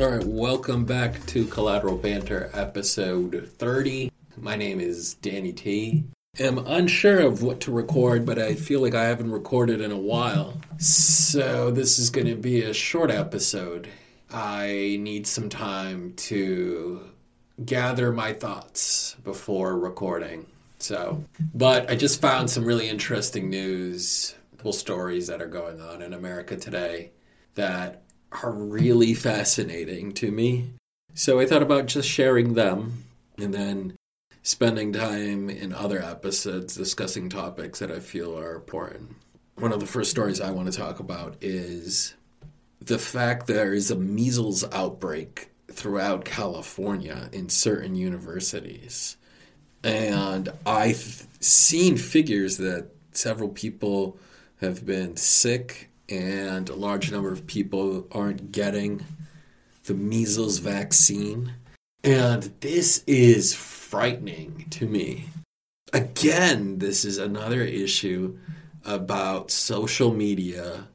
All right, welcome back to Collateral Banter episode 30. My name is Danny T. I'm unsure of what to record, but I feel like I haven't recorded in a while. So this is going to be a short episode. I need some time to gather my thoughts before recording. So, but I just found some really interesting news, stories that are going on in America today that are really fascinating to me. So I thought about just sharing them and then spending time in other episodes discussing topics that I feel are important. One of the first stories I want to talk about is the fact there is a measles outbreak throughout California in certain universities. And I've seen figures that several people have been sick and a large number of people aren't getting the measles vaccine. And this is frightening to me. Again, this is another issue about social media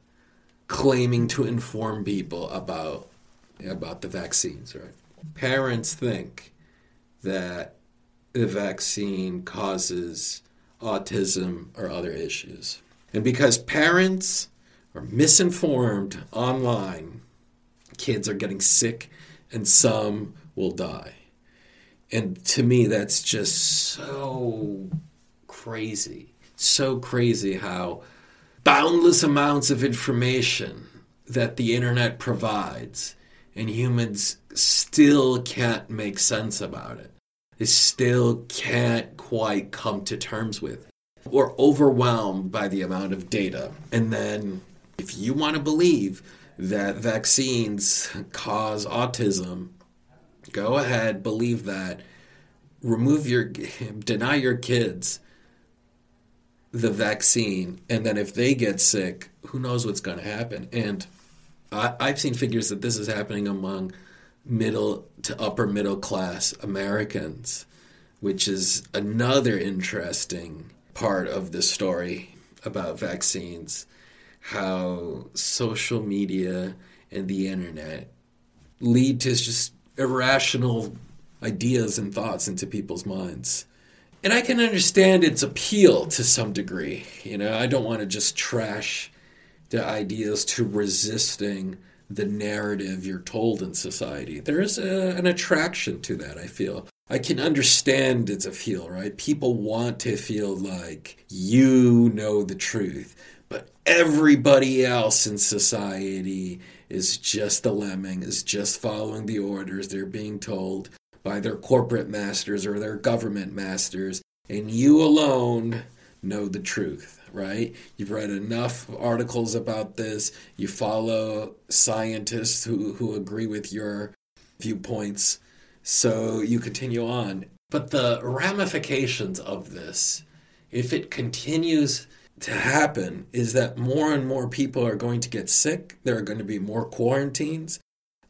claiming to inform people about about the vaccines, right? Parents think that the vaccine causes autism or other issues. And because parents are misinformed online, kids are getting sick and some will die. And to me, that's just so crazy. So crazy how boundless amounts of information that the internet provides and humans still can't make sense about it. They still can't quite come to terms with. We're overwhelmed by the amount of data. And then if you want to believe that vaccines cause autism, go ahead, believe that. Remove your, deny your kids the vaccine, and then if they get sick, who knows what's going to happen? And I, I've seen figures that this is happening among middle to upper middle class Americans, which is another interesting part of the story about vaccines how social media and the internet lead to just irrational ideas and thoughts into people's minds. And I can understand its appeal to some degree. You know, I don't want to just trash the ideas to resisting the narrative you're told in society. There is a, an attraction to that, I feel. I can understand its appeal, right? People want to feel like you know the truth but everybody else in society is just a lemming, is just following the orders they're being told by their corporate masters or their government masters, and you alone know the truth, right? You've read enough articles about this, you follow scientists who, who agree with your viewpoints, so you continue on. But the ramifications of this, if it continues to happen is that more and more people are going to get sick. There are going to be more quarantines.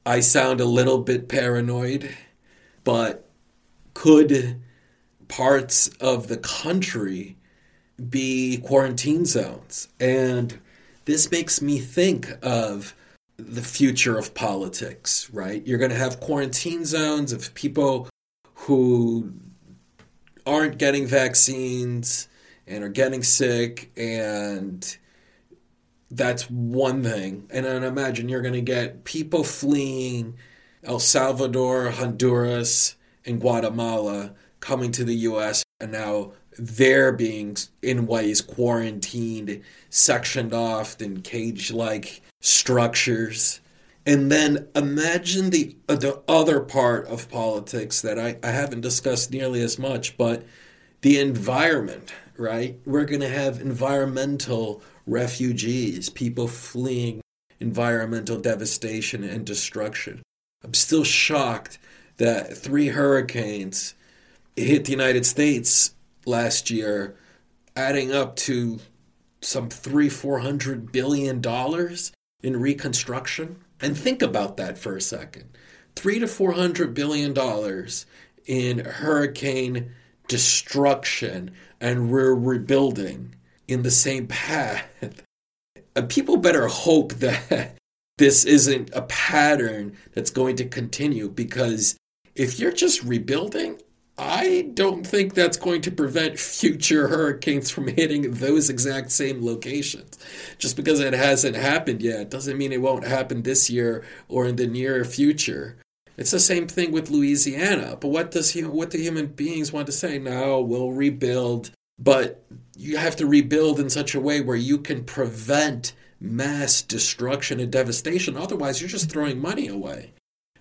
I sound a little bit paranoid, but could parts of the country be quarantine zones? And this makes me think of the future of politics, right? You're going to have quarantine zones of people who aren't getting vaccines and are getting sick and that's one thing. And then imagine you're going to get people fleeing El Salvador, Honduras, and Guatemala coming to the US and now they're being in ways quarantined, sectioned off in cage like structures. And then imagine the uh, the other part of politics that I, I haven't discussed nearly as much, but the environment right? We're going to have environmental refugees, people fleeing environmental devastation and destruction. I'm still shocked that three hurricanes hit the United States last year, adding up to some three, four hundred billion dollars in reconstruction. And think about that for a second. Three to four hundred billion dollars in hurricane destruction and we're rebuilding in the same path. People better hope that this isn't a pattern that's going to continue because if you're just rebuilding, I don't think that's going to prevent future hurricanes from hitting those exact same locations. Just because it hasn't happened yet doesn't mean it won't happen this year or in the near future. It's the same thing with Louisiana. But what does what do human beings want to say? No, we'll rebuild, but you have to rebuild in such a way where you can prevent mass destruction and devastation. Otherwise, you're just throwing money away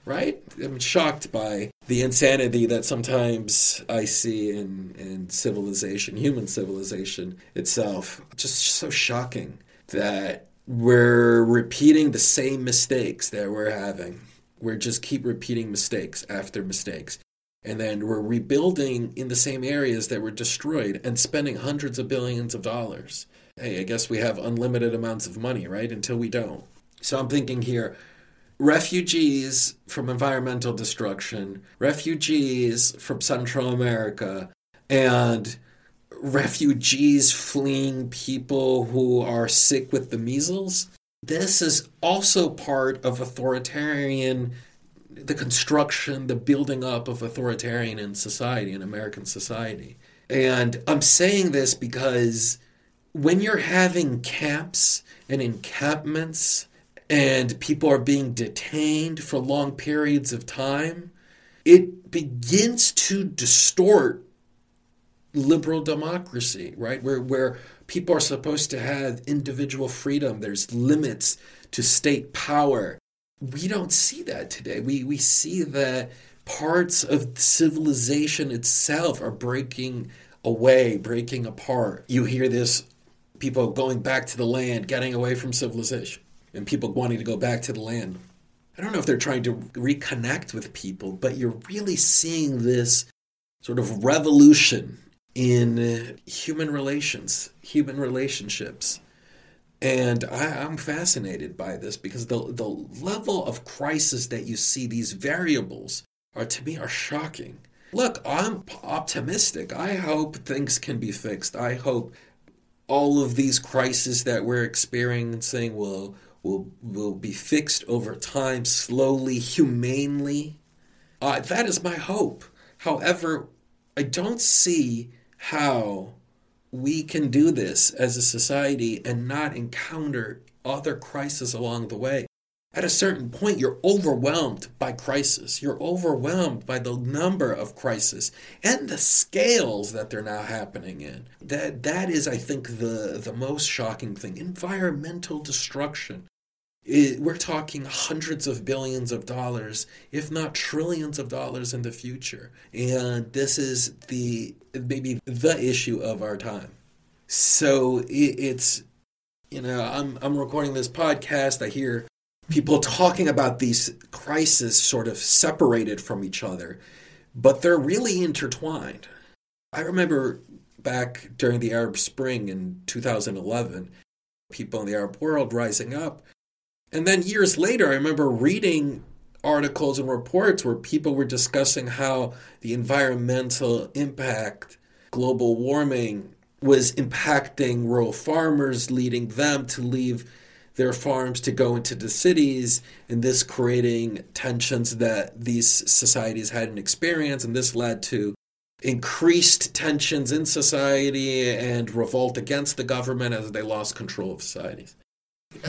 right? I'm shocked by the insanity that sometimes I see in, in civilization, human civilization itself. Just so shocking that we're repeating the same mistakes that we're having. We're just keep repeating mistakes after mistakes. And then we're rebuilding in the same areas that were destroyed and spending hundreds of billions of dollars. Hey, I guess we have unlimited amounts of money, right? Until we don't. So I'm thinking here, refugees from environmental destruction, refugees from Central America, and refugees fleeing people who are sick with the measles. This is also part of authoritarian, the construction, the building up of authoritarian in society, in American society. And I'm saying this because when you're having camps and encampments and people are being detained for long periods of time, it begins to distort liberal democracy, right? Where where people are supposed to have individual freedom, there's limits to state power. We don't see that today. We we see that parts of civilization itself are breaking away, breaking apart. You hear this people going back to the land, getting away from civilization and people wanting to go back to the land. I don't know if they're trying to reconnect with people, but you're really seeing this sort of revolution in human relations, human relationships. And I, am fascinated by this because the, the level of crisis that you see, these variables, are to me are shocking. Look, I'm optimistic. I hope things can be fixed. I hope all of these crises that we're experiencing will will will be fixed over time, slowly, humanely. Uh, that is my hope. However, I don't see how we can do this as a society and not encounter other crises along the way. At a certain point, you're overwhelmed by crisis. You're overwhelmed by the number of crises and the scales that they're now happening in. That that is, I think, the the most shocking thing. Environmental destruction. It, we're talking hundreds of billions of dollars, if not trillions of dollars in the future. And this is the maybe the issue of our time. So it, it's, you know, I'm, I'm recording this podcast. I hear people talking about these crises sort of separated from each other, but they're really intertwined. I remember back during the Arab Spring in 2011, people in the Arab world rising up and then years later, I remember reading articles and reports where people were discussing how the environmental impact, global warming, was impacting rural farmers, leading them to leave their farms to go into the cities, and this creating tensions that these societies hadn't experienced. And this led to increased tensions in society and revolt against the government as they lost control of societies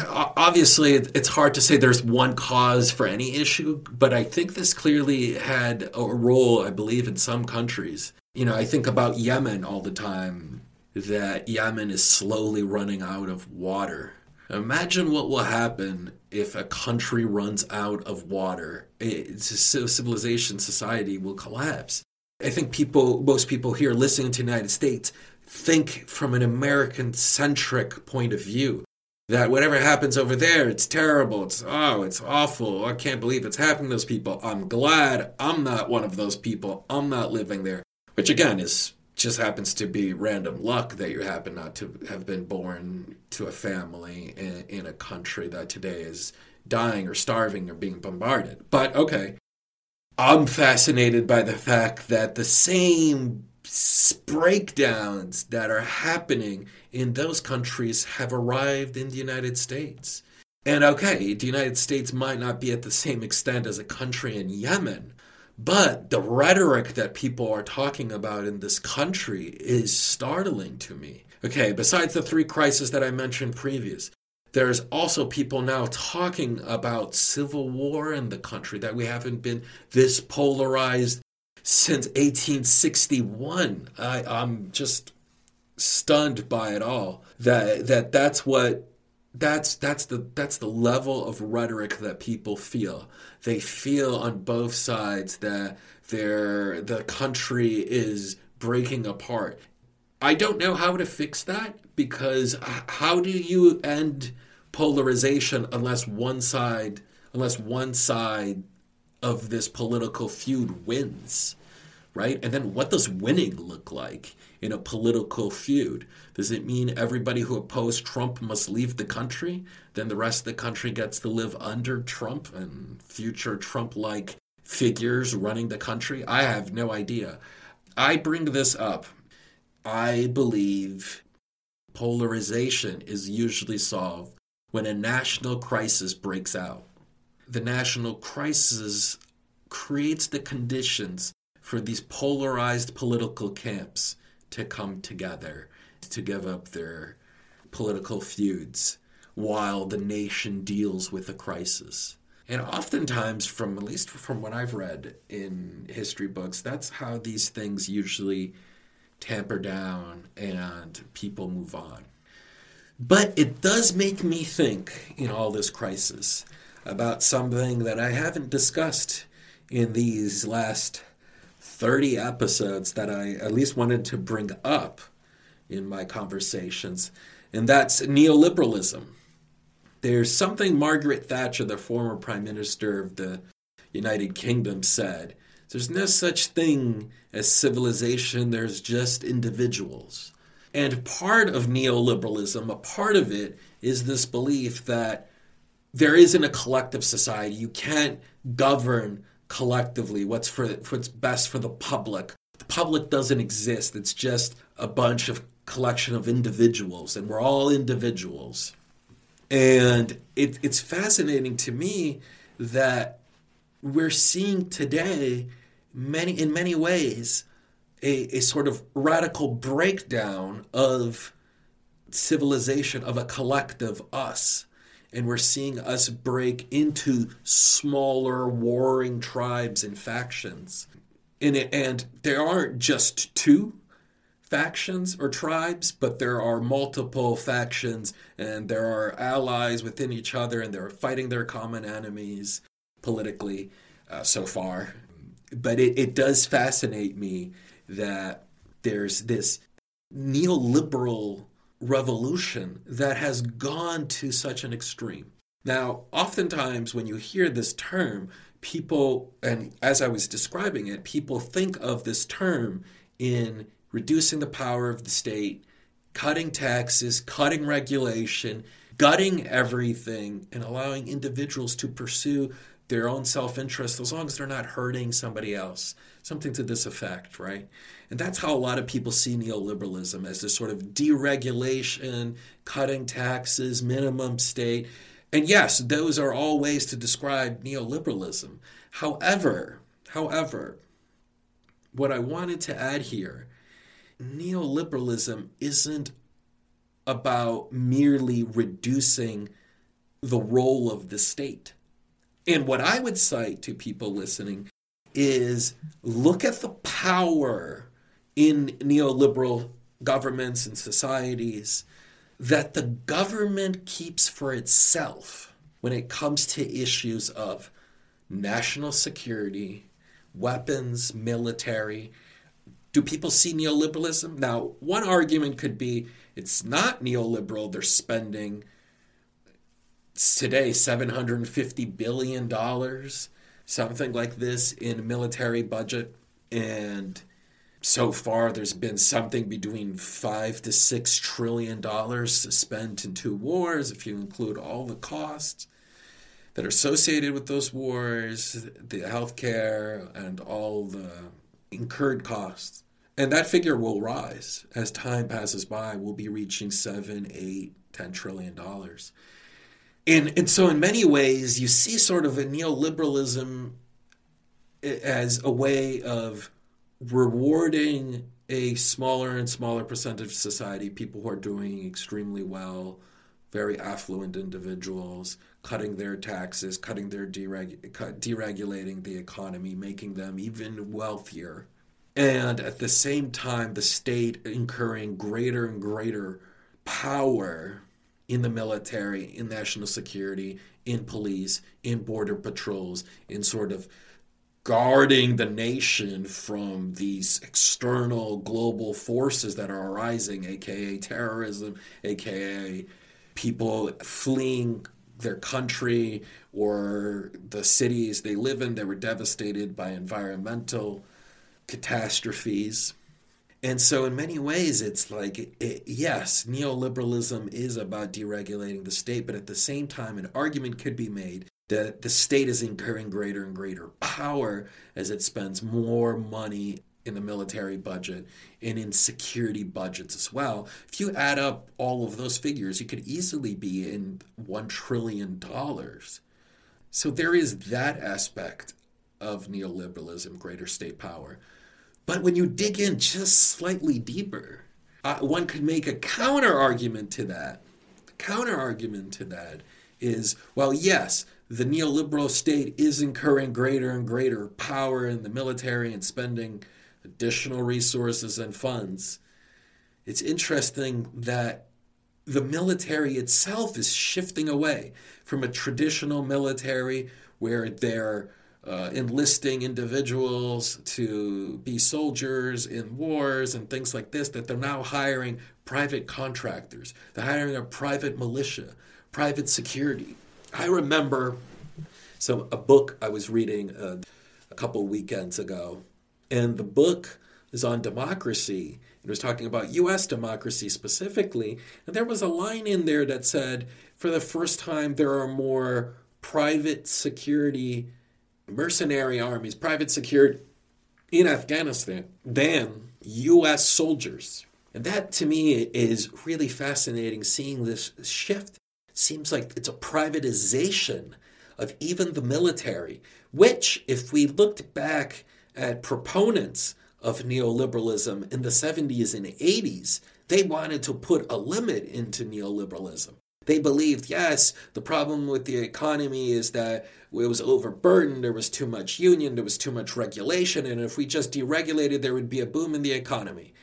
obviously it's hard to say there's one cause for any issue but i think this clearly had a role i believe in some countries. You know i think about yemen all the time that yemen is slowly running out of water. Imagine what will happen if a country runs out of water. It's civilization society will collapse. I think people most people here listening to the united states think from an american centric point of view that whatever happens over there, it's terrible. It's oh, it's awful. I can't believe it's happening to those people. I'm glad I'm not one of those people. I'm not living there. Which again is just happens to be random luck that you happen not to have been born to a family in, in a country that today is dying or starving or being bombarded. But okay. I'm fascinated by the fact that the same breakdowns that are happening in those countries have arrived in the United States. And okay, the United States might not be at the same extent as a country in Yemen, but the rhetoric that people are talking about in this country is startling to me. Okay, besides the three crises that I mentioned previous, there's also people now talking about civil war in the country that we haven't been this polarized since 1861. I, I'm just stunned by it all. That that that's what that's that's the that's the level of rhetoric that people feel. They feel on both sides that their the country is breaking apart. I don't know how to fix that because how do you end polarization unless one side unless one side of this political feud wins, right? And then what does winning look like in a political feud? Does it mean everybody who opposed Trump must leave the country? Then the rest of the country gets to live under Trump and future Trump like figures running the country? I have no idea. I bring this up. I believe polarization is usually solved when a national crisis breaks out. The national crisis creates the conditions for these polarized political camps to come together to give up their political feuds while the nation deals with a crisis. And oftentimes, from at least from what I've read in history books, that's how these things usually tamper down and people move on. But it does make me think in all this crisis about something that I haven't discussed in these last 30 episodes that I at least wanted to bring up in my conversations, and that's neoliberalism. There's something Margaret Thatcher, the former Prime Minister of the United Kingdom, said. There's no such thing as civilization, there's just individuals. And part of neoliberalism, a part of it, is this belief that there isn't a collective society. You can't govern collectively what's for what's best for the public. The public doesn't exist. It's just a bunch of collection of individuals, and we're all individuals. And it, it's fascinating to me that we're seeing today many in many ways a, a sort of radical breakdown of civilization, of a collective us. And we're seeing us break into smaller warring tribes and factions. And, it, and there aren't just two factions or tribes, but there are multiple factions and there are allies within each other and they're fighting their common enemies politically uh, so far. But it, it does fascinate me that there's this neoliberal revolution that has gone to such an extreme. Now, oftentimes when you hear this term, people, and as I was describing it, people think of this term in reducing the power of the state, cutting taxes, cutting regulation, gutting everything, and allowing individuals to pursue their own self interest as long as they're not hurting somebody else. Something to this effect, right? And that's how a lot of people see neoliberalism as this sort of deregulation, cutting taxes, minimum state. And yes, those are all ways to describe neoliberalism. However, however, what I wanted to add here neoliberalism isn't about merely reducing the role of the state. And what I would say to people listening is look at the power in neoliberal governments and societies that the government keeps for itself when it comes to issues of national security, weapons, military, do people see neoliberalism? Now, one argument could be it's not neoliberal. They're spending today $750 billion, something like this, in military budget. And so far, there's been something between five to six trillion dollars spent in two wars, if you include all the costs that are associated with those wars, the healthcare, and all the incurred costs. And that figure will rise as time passes by. We'll be reaching seven, eight, ten trillion dollars. And, and so, in many ways, you see sort of a neoliberalism as a way of rewarding a smaller and smaller percentage of society, people who are doing extremely well, very affluent individuals, cutting their taxes, cutting their dereg- deregulating the economy, making them even wealthier. And at the same time, the state incurring greater and greater power in the military, in national security, in police, in border patrols, in sort of guarding the nation from these external global forces that are arising, aka terrorism, aka people fleeing their country or the cities they live in that were devastated by environmental catastrophes. And so, in many ways, it's like, it, yes, neoliberalism is about deregulating the state, but at the same time, an argument could be made the, the state is incurring greater and greater power as it spends more money in the military budget and in security budgets as well. If you add up all of those figures, you could easily be in $1 trillion. So there is that aspect of neoliberalism, greater state power. But when you dig in just slightly deeper, uh, one could make a counter argument to that. The counter argument to that is well, yes, the neoliberal state is incurring greater and greater power in the military and spending additional resources and funds. It's interesting that the military itself is shifting away from a traditional military where they're uh, enlisting individuals to be soldiers in wars and things like this, that they're now hiring private contractors. They're hiring a private militia, private security. I remember some a book I was reading uh, a couple weekends ago, and the book is on democracy. It was talking about U.S. democracy specifically, and there was a line in there that said, "For the first time, there are more private security, mercenary armies, private security in Afghanistan than U.S. soldiers." And that to me is really fascinating seeing this shift seems like it's a privatization of even the military, which, if we looked back at proponents of neoliberalism in the 70s and 80s, they wanted to put a limit into neoliberalism. They believed, yes, the problem with the economy is that it was overburdened, there was too much union, there was too much regulation, and if we just deregulated, there would be a boom in the economy.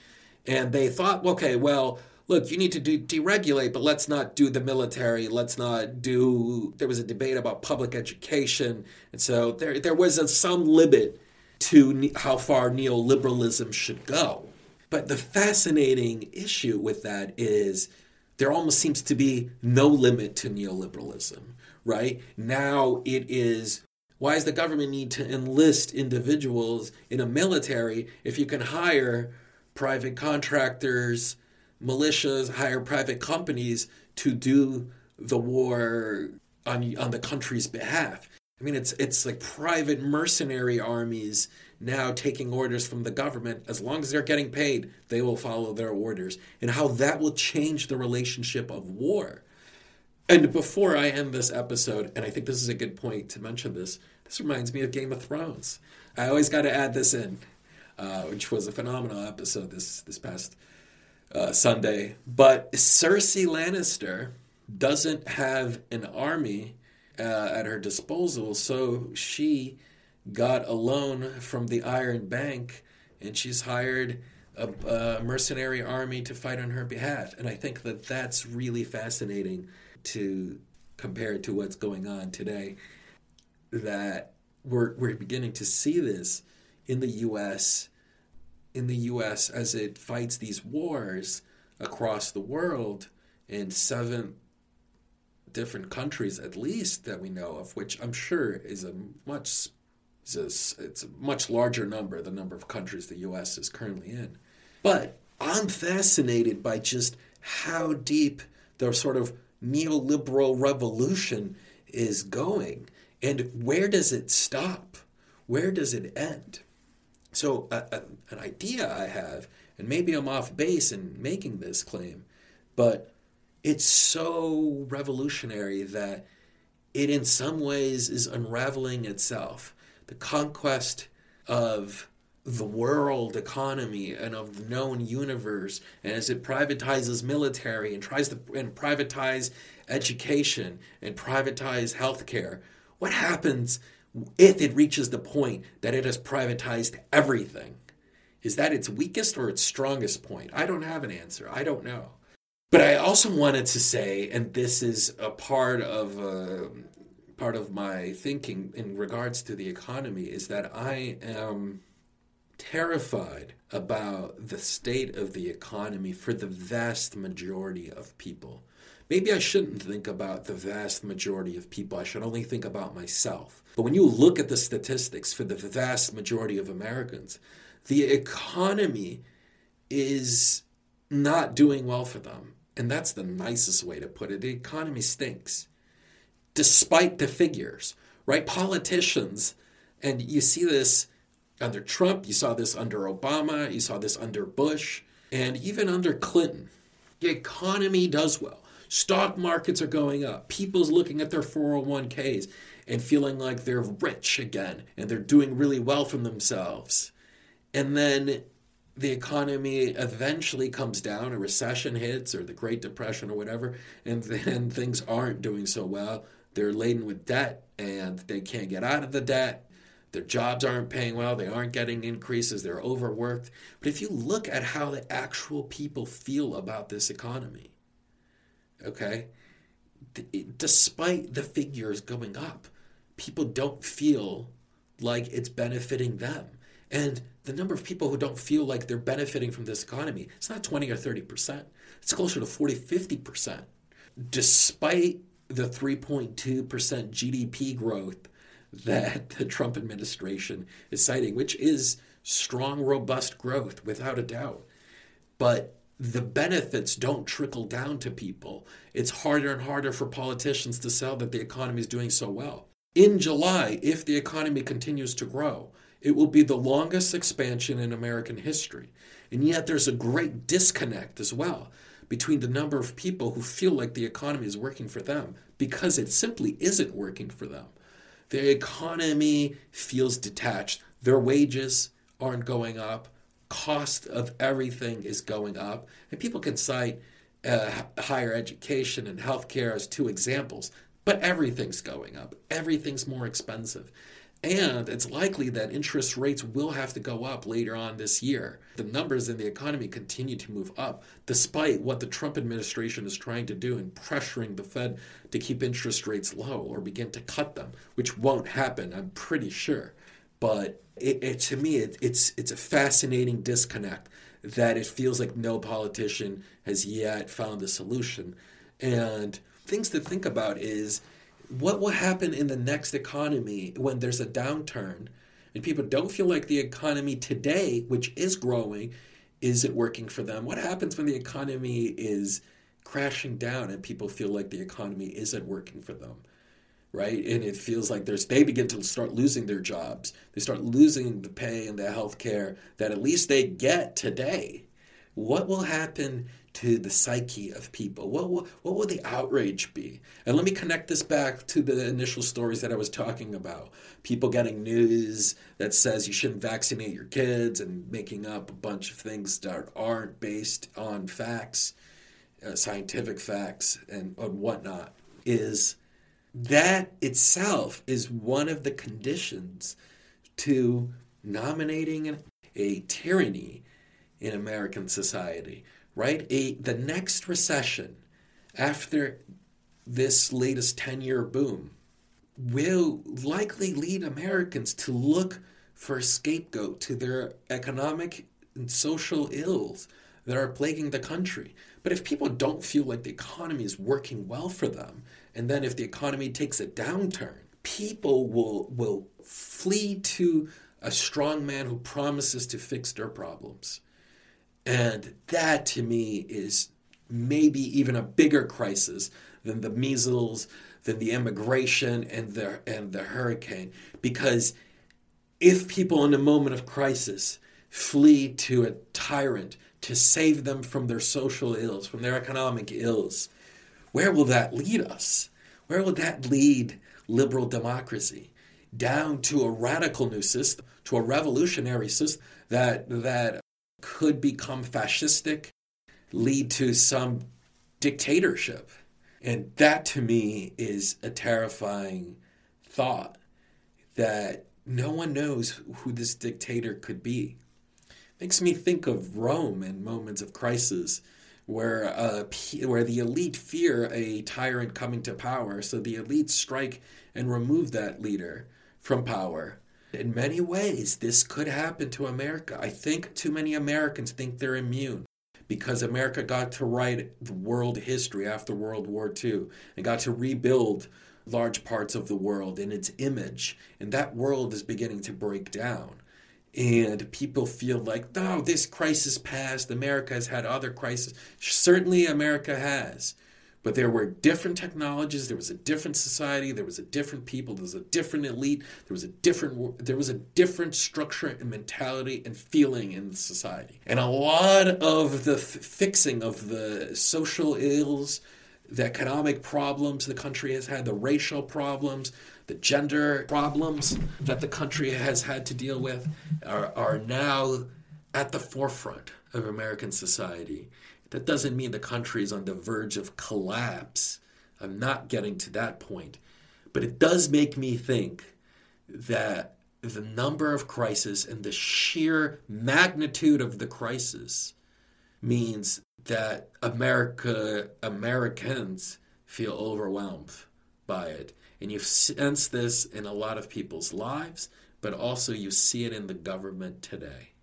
And they thought, okay, well, look, you need to deregulate, but let's not do the military. Let's not do. There was a debate about public education, and so there there was a, some limit to how far neoliberalism should go. But the fascinating issue with that is there almost seems to be no limit to neoliberalism, right? Now it is why does the government need to enlist individuals in a military if you can hire private contractors, militias hire private companies to do the war on on the country's behalf. I mean, it's it's like private mercenary armies now taking orders from the government. As long as they're getting paid, they will follow their orders, and how that will change the relationship of war. And before I end this episode, and I think this is a good point to mention this, this reminds me of Game of Thrones. I always got to add this in, uh, which was a phenomenal episode this this past uh, Sunday. But Cersei Lannister doesn't have an army uh, at her disposal, so she got a loan from the Iron Bank and she's hired a, a mercenary army to fight on her behalf. And I think that that's really fascinating to compare to what's going on today. That we're, we're beginning to see this in the US in the US as it fights these wars across the world in seven different countries at least that we know of which I'm sure is a much is a, it's a much larger number the number of countries the US is currently in. But I'm fascinated by just how deep the sort of neoliberal revolution is going and where does it stop? Where does it end so, a, an idea I have, and maybe I'm off base in making this claim, but it's so revolutionary that it in some ways is unraveling itself. The conquest of the world economy and of the known universe, and as it privatizes military and tries to and privatize education and privatize healthcare, what happens if it reaches the point that it has privatized everything? Is that its weakest or its strongest point? I don't have an answer. I don't know. But I also wanted to say, and this is a part of uh, part of my thinking in regards to the economy, is that I am terrified about the state of the economy for the vast majority of people. Maybe I shouldn't think about the vast majority of people. I should only think about myself. But when you look at the statistics for the vast majority of Americans, the economy is not doing well for them. And that's the nicest way to put it. The economy stinks, despite the figures, right? Politicians, and you see this under Trump, you saw this under Obama, you saw this under Bush, and even under Clinton. The economy does well. Stock markets are going up. People's looking at their 401ks and feeling like they're rich again and they're doing really well for themselves. And then the economy eventually comes down, a recession hits, or the Great Depression, or whatever, and then things aren't doing so well. They're laden with debt and they can't get out of the debt. Their jobs aren't paying well. They aren't getting increases. They're overworked. But if you look at how the actual people feel about this economy, okay, despite the figures going up, people don't feel like it's benefiting them. And the number of people who don't feel like they're benefiting from this economy, it's not 20 or 30%. It's closer to 40, 50%. Despite the 3.2% GDP growth that the Trump administration is citing, which is strong, robust growth without a doubt. But the benefits don't trickle down to people. It's harder and harder for politicians to sell that the economy is doing so well. In July, if the economy continues to grow, it will be the longest expansion in American history. And yet there's a great disconnect as well between the number of people who feel like the economy is working for them because it simply isn't working for them. The economy feels detached. Their wages aren't going up. Cost of everything is going up. And people can cite uh, higher education and healthcare as two examples, but everything's going up. Everything's more expensive. And it's likely that interest rates will have to go up later on this year. The numbers in the economy continue to move up, despite what the Trump administration is trying to do in pressuring the Fed to keep interest rates low or begin to cut them, which won't happen, I'm pretty sure. But it, it, to me, it, it's, it's a fascinating disconnect that it feels like no politician has yet found a solution. And things to think about is what will happen in the next economy when there's a downturn and people don't feel like the economy today, which is growing, isn't working for them? What happens when the economy is crashing down and people feel like the economy isn't working for them? Right? And it feels like there's they begin to start losing their jobs. They start losing the pay and the health care that at least they get today. What will happen to the psyche of people? What, what, what will the outrage be? And let me connect this back to the initial stories that I was talking about. People getting news that says you shouldn't vaccinate your kids and making up a bunch of things that aren't based on facts, uh, scientific facts, and, and whatnot. Is that itself is one of the conditions to nominating a tyranny in American society right? A the next recession after this latest 10-year boom will likely lead Americans to look for a scapegoat to their economic and social ills that are plaguing the country. But if people don't feel like the economy is working well for them, and then if the economy takes a downturn, people will will flee to a strong man who promises to fix their problems. And that to me is maybe even a bigger crisis than the measles, than the immigration and the and the hurricane. Because if people in a moment of crisis flee to a tyrant to save them from their social ills, from their economic ills, Where will that lead us? Where will that lead liberal democracy? Down to a radical new system, to a revolutionary system that that could become fascistic, lead to some dictatorship. And that to me is a terrifying thought that no one knows who this dictator could be. Makes me think of Rome in moments of crisis where uh, where the elite fear a tyrant coming to power, so the elite strike and remove that leader from power. In many ways, this could happen to America. I think too many Americans think they're immune because America got to write the world history after World War II and got to rebuild large parts of the world in its image. And that world is beginning to break down. And people feel like, no, this crisis passed. America has had other crises. Certainly, America has. But there were different technologies. There was a different society. There was a different people. There was a different elite. There was a different. There was a different structure and mentality and feeling in society. And a lot of the f- fixing of the social ills, the economic problems the country has had, the racial problems, the gender problems that the country has had to deal with, are, are now at the forefront of American society. That doesn't mean the country is on the verge of collapse. I'm not getting to that point. But it does make me think that the number of crises and the sheer magnitude of the crisis means that America Americans feel overwhelmed by it. And you sense this in a lot of people's lives, but also you see it in the government today.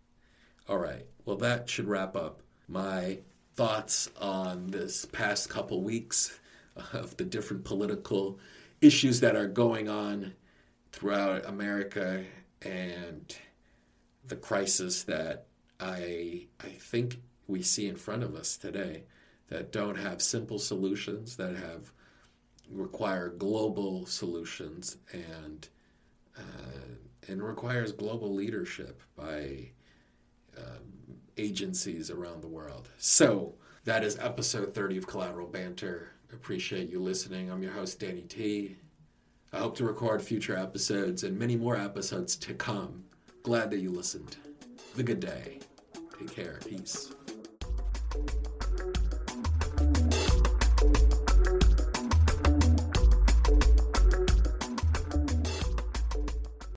All right. Well, that should wrap up my thoughts on this past couple weeks of the different political issues that are going on throughout America and the crisis that I I think we see in front of us today that don't have simple solutions that have require global solutions and uh, and requires global leadership by um, agencies around the world. So that is episode 30 of Collateral Banter. Appreciate you listening. I'm your host, Danny T. I hope to record future episodes and many more episodes to come. Glad that you listened. Have a good day. Take care. Peace.